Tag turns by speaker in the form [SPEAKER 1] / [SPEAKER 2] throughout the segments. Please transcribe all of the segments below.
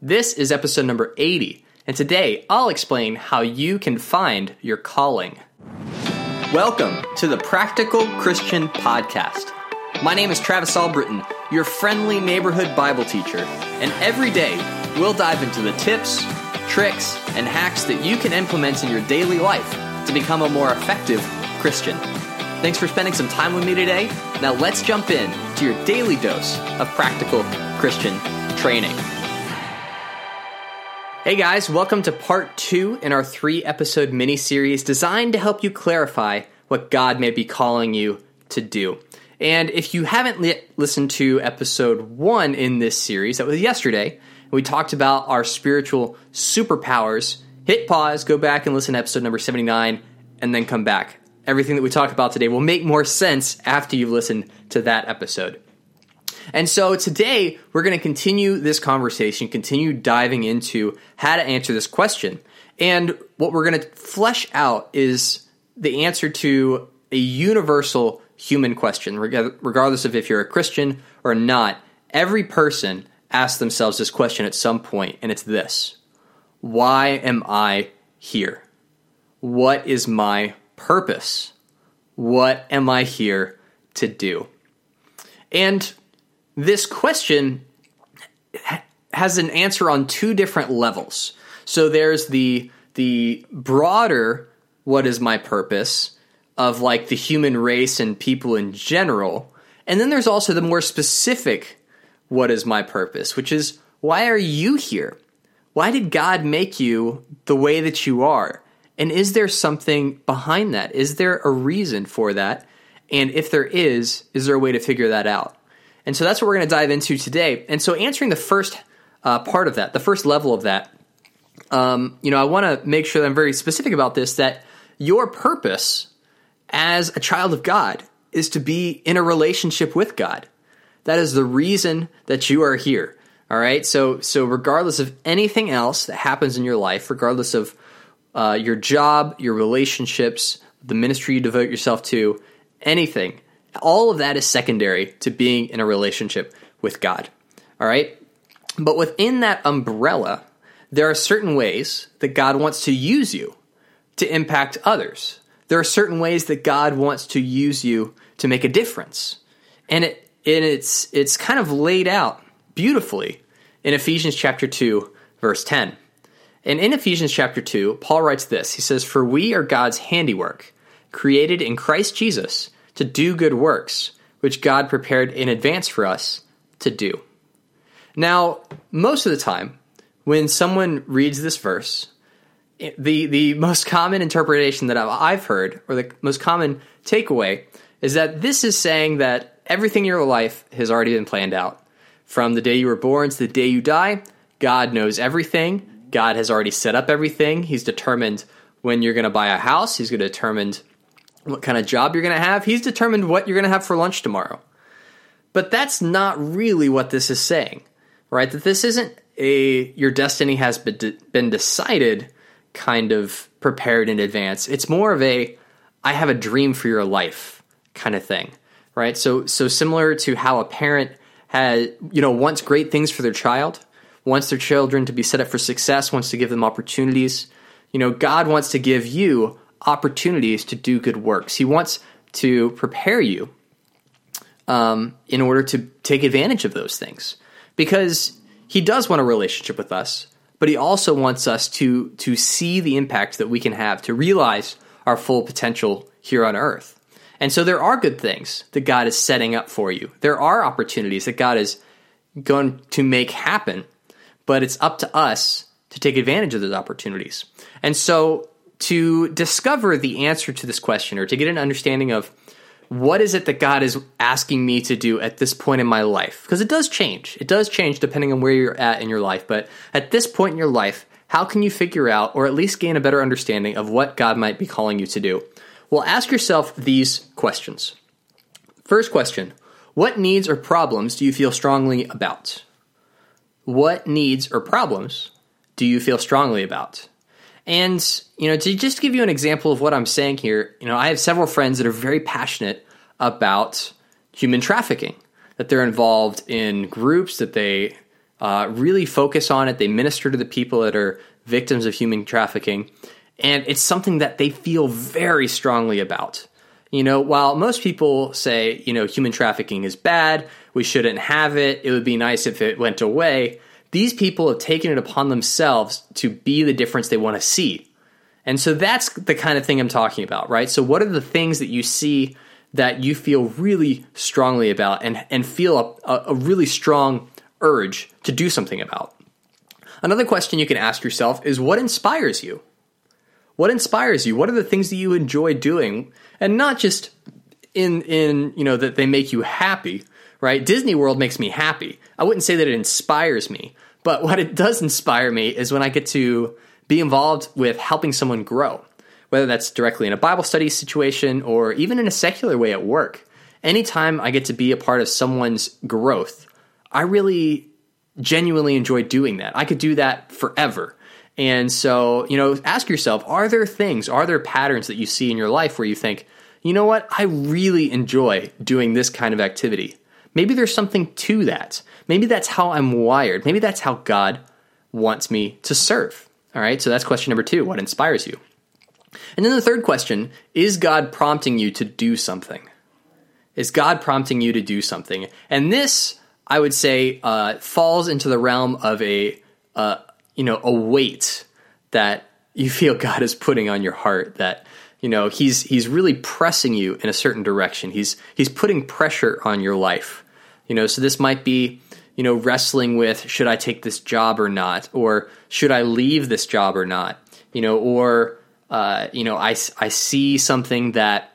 [SPEAKER 1] This is episode number 80, and today I'll explain how you can find your calling. Welcome to the Practical Christian Podcast. My name is Travis Albritton, your friendly neighborhood Bible teacher, and every day we'll dive into the tips, tricks, and hacks that you can implement in your daily life to become a more effective Christian. Thanks for spending some time with me today. Now let's jump in to your daily dose of practical Christian training. Hey guys, welcome to part two in our three episode mini series designed to help you clarify what God may be calling you to do. And if you haven't li- listened to episode one in this series, that was yesterday, we talked about our spiritual superpowers. Hit pause, go back and listen to episode number 79, and then come back. Everything that we talk about today will make more sense after you've listened to that episode. And so today we're going to continue this conversation, continue diving into how to answer this question. And what we're going to flesh out is the answer to a universal human question, regardless of if you're a Christian or not. Every person asks themselves this question at some point, and it's this Why am I here? What is my purpose? What am I here to do? And this question has an answer on two different levels. So there's the the broader what is my purpose of like the human race and people in general. And then there's also the more specific what is my purpose, which is why are you here? Why did God make you the way that you are? And is there something behind that? Is there a reason for that? And if there is, is there a way to figure that out? And so that's what we're going to dive into today. And so answering the first uh, part of that, the first level of that, um, you know, I want to make sure that I'm very specific about this that your purpose as a child of God is to be in a relationship with God. That is the reason that you are here. All right. So, so regardless of anything else that happens in your life, regardless of uh, your job, your relationships, the ministry you devote yourself to, anything, all of that is secondary to being in a relationship with God. All right? But within that umbrella, there are certain ways that God wants to use you to impact others. There are certain ways that God wants to use you to make a difference. And it and it's it's kind of laid out beautifully in Ephesians chapter 2 verse 10. And in Ephesians chapter 2, Paul writes this. He says, "For we are God's handiwork, created in Christ Jesus to do good works, which God prepared in advance for us to do. Now, most of the time, when someone reads this verse, the, the most common interpretation that I've heard, or the most common takeaway, is that this is saying that everything in your life has already been planned out. From the day you were born to the day you die, God knows everything. God has already set up everything. He's determined when you're going to buy a house. He's going to determine what kind of job you're going to have. He's determined what you're going to have for lunch tomorrow. But that's not really what this is saying, right? That this isn't a your destiny has been decided kind of prepared in advance. It's more of a I have a dream for your life kind of thing, right? So so similar to how a parent has you know wants great things for their child, wants their children to be set up for success, wants to give them opportunities. You know, God wants to give you opportunities to do good works. He wants to prepare you um, in order to take advantage of those things because he does want a relationship with us, but he also wants us to to see the impact that we can have to realize our full potential here on earth. And so there are good things that God is setting up for you. There are opportunities that God is going to make happen, but it's up to us to take advantage of those opportunities. And so to discover the answer to this question or to get an understanding of what is it that God is asking me to do at this point in my life? Because it does change. It does change depending on where you're at in your life. But at this point in your life, how can you figure out or at least gain a better understanding of what God might be calling you to do? Well, ask yourself these questions. First question What needs or problems do you feel strongly about? What needs or problems do you feel strongly about? And, you know, to just give you an example of what I'm saying here, you know, I have several friends that are very passionate about human trafficking, that they're involved in groups, that they uh, really focus on it. They minister to the people that are victims of human trafficking. And it's something that they feel very strongly about. You know, while most people say, you know, human trafficking is bad, we shouldn't have it, it would be nice if it went away, these people have taken it upon themselves to be the difference they want to see. And so that's the kind of thing I'm talking about, right? So, what are the things that you see that you feel really strongly about and, and feel a, a really strong urge to do something about? Another question you can ask yourself is what inspires you? What inspires you? What are the things that you enjoy doing? And not just in in, you know, that they make you happy, right? Disney World makes me happy. I wouldn't say that it inspires me, but what it does inspire me is when I get to be involved with helping someone grow, whether that's directly in a Bible study situation or even in a secular way at work. Anytime I get to be a part of someone's growth, I really genuinely enjoy doing that. I could do that forever. And so, you know, ask yourself are there things, are there patterns that you see in your life where you think, you know what, I really enjoy doing this kind of activity? Maybe there's something to that. Maybe that's how I'm wired. Maybe that's how God wants me to serve. All right, so that's question number two what inspires you? And then the third question is God prompting you to do something? Is God prompting you to do something? And this, I would say, uh, falls into the realm of a, uh, you know, a weight that you feel God is putting on your heart that you know he's he's really pressing you in a certain direction he's he's putting pressure on your life you know so this might be you know wrestling with should i take this job or not? Or should i leave this job or not? You know or uh, you know I, I see something that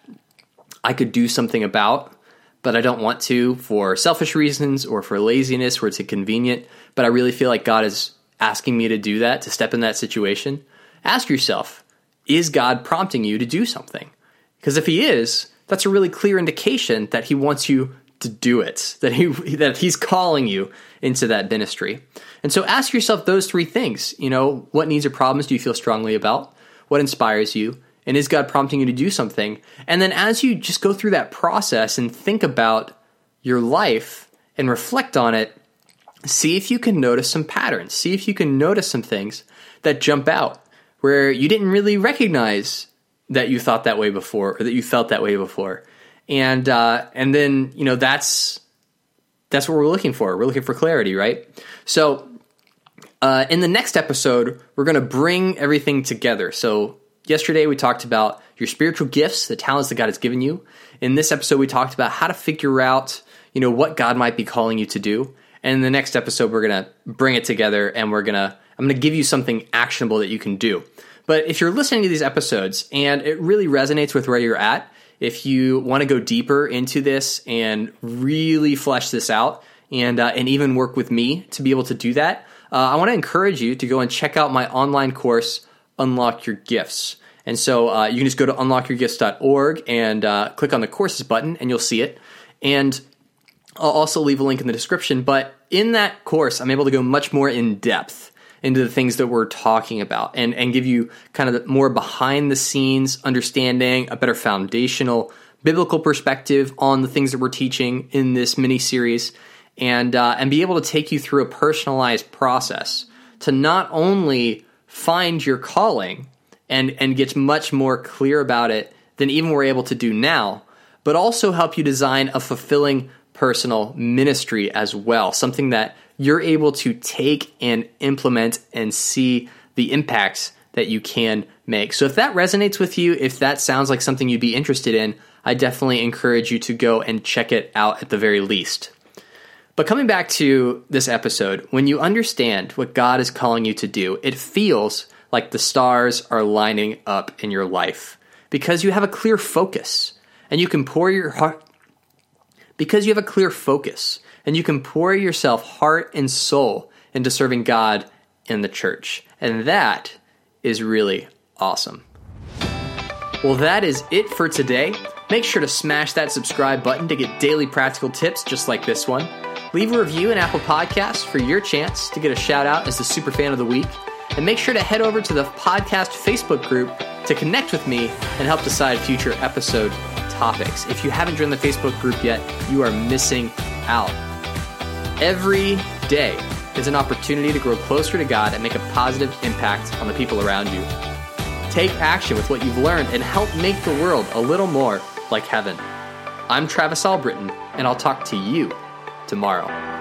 [SPEAKER 1] i could do something about but i don't want to for selfish reasons or for laziness where it's inconvenient but i really feel like god is asking me to do that, to step in that situation, ask yourself, is God prompting you to do something? Because if he is, that's a really clear indication that he wants you to do it, that he that he's calling you into that ministry. And so ask yourself those three things. You know, what needs or problems do you feel strongly about? What inspires you? And is God prompting you to do something? And then as you just go through that process and think about your life and reflect on it, see if you can notice some patterns. See if you can notice some things that jump out where you didn't really recognize that you thought that way before or that you felt that way before. And uh, and then you know that's that's what we're looking for. We're looking for clarity, right? So uh, in the next episode, we're going to bring everything together. So yesterday we talked about your spiritual gifts, the talents that God has given you. In this episode, we talked about how to figure out you know what God might be calling you to do. And in the next episode, we're going to bring it together and we're going to, I'm going to give you something actionable that you can do. But if you're listening to these episodes and it really resonates with where you're at, if you want to go deeper into this and really flesh this out and, uh, and even work with me to be able to do that, uh, I want to encourage you to go and check out my online course, Unlock Your Gifts. And so uh, you can just go to unlockyourgifts.org and uh, click on the courses button and you'll see it. And I'll also leave a link in the description. But in that course, I'm able to go much more in depth into the things that we're talking about and, and give you kind of more behind the scenes understanding, a better foundational biblical perspective on the things that we're teaching in this mini series, and, uh, and be able to take you through a personalized process to not only find your calling and, and get much more clear about it than even we're able to do now, but also help you design a fulfilling personal ministry as well, something that you're able to take and implement and see the impacts that you can make. So if that resonates with you, if that sounds like something you'd be interested in, I definitely encourage you to go and check it out at the very least. But coming back to this episode, when you understand what God is calling you to do, it feels like the stars are lining up in your life because you have a clear focus and you can pour your heart because you have a clear focus and you can pour yourself heart and soul into serving God in the church. And that is really awesome. Well, that is it for today. Make sure to smash that subscribe button to get daily practical tips just like this one. Leave a review in Apple Podcasts for your chance to get a shout out as the super fan of the week. And make sure to head over to the podcast Facebook group to connect with me and help decide future episode topics. If you haven't joined the Facebook group yet, you are missing out. Every day, is an opportunity to grow closer to God and make a positive impact on the people around you. Take action with what you've learned and help make the world a little more like heaven. I'm Travis Albritton, and I'll talk to you tomorrow.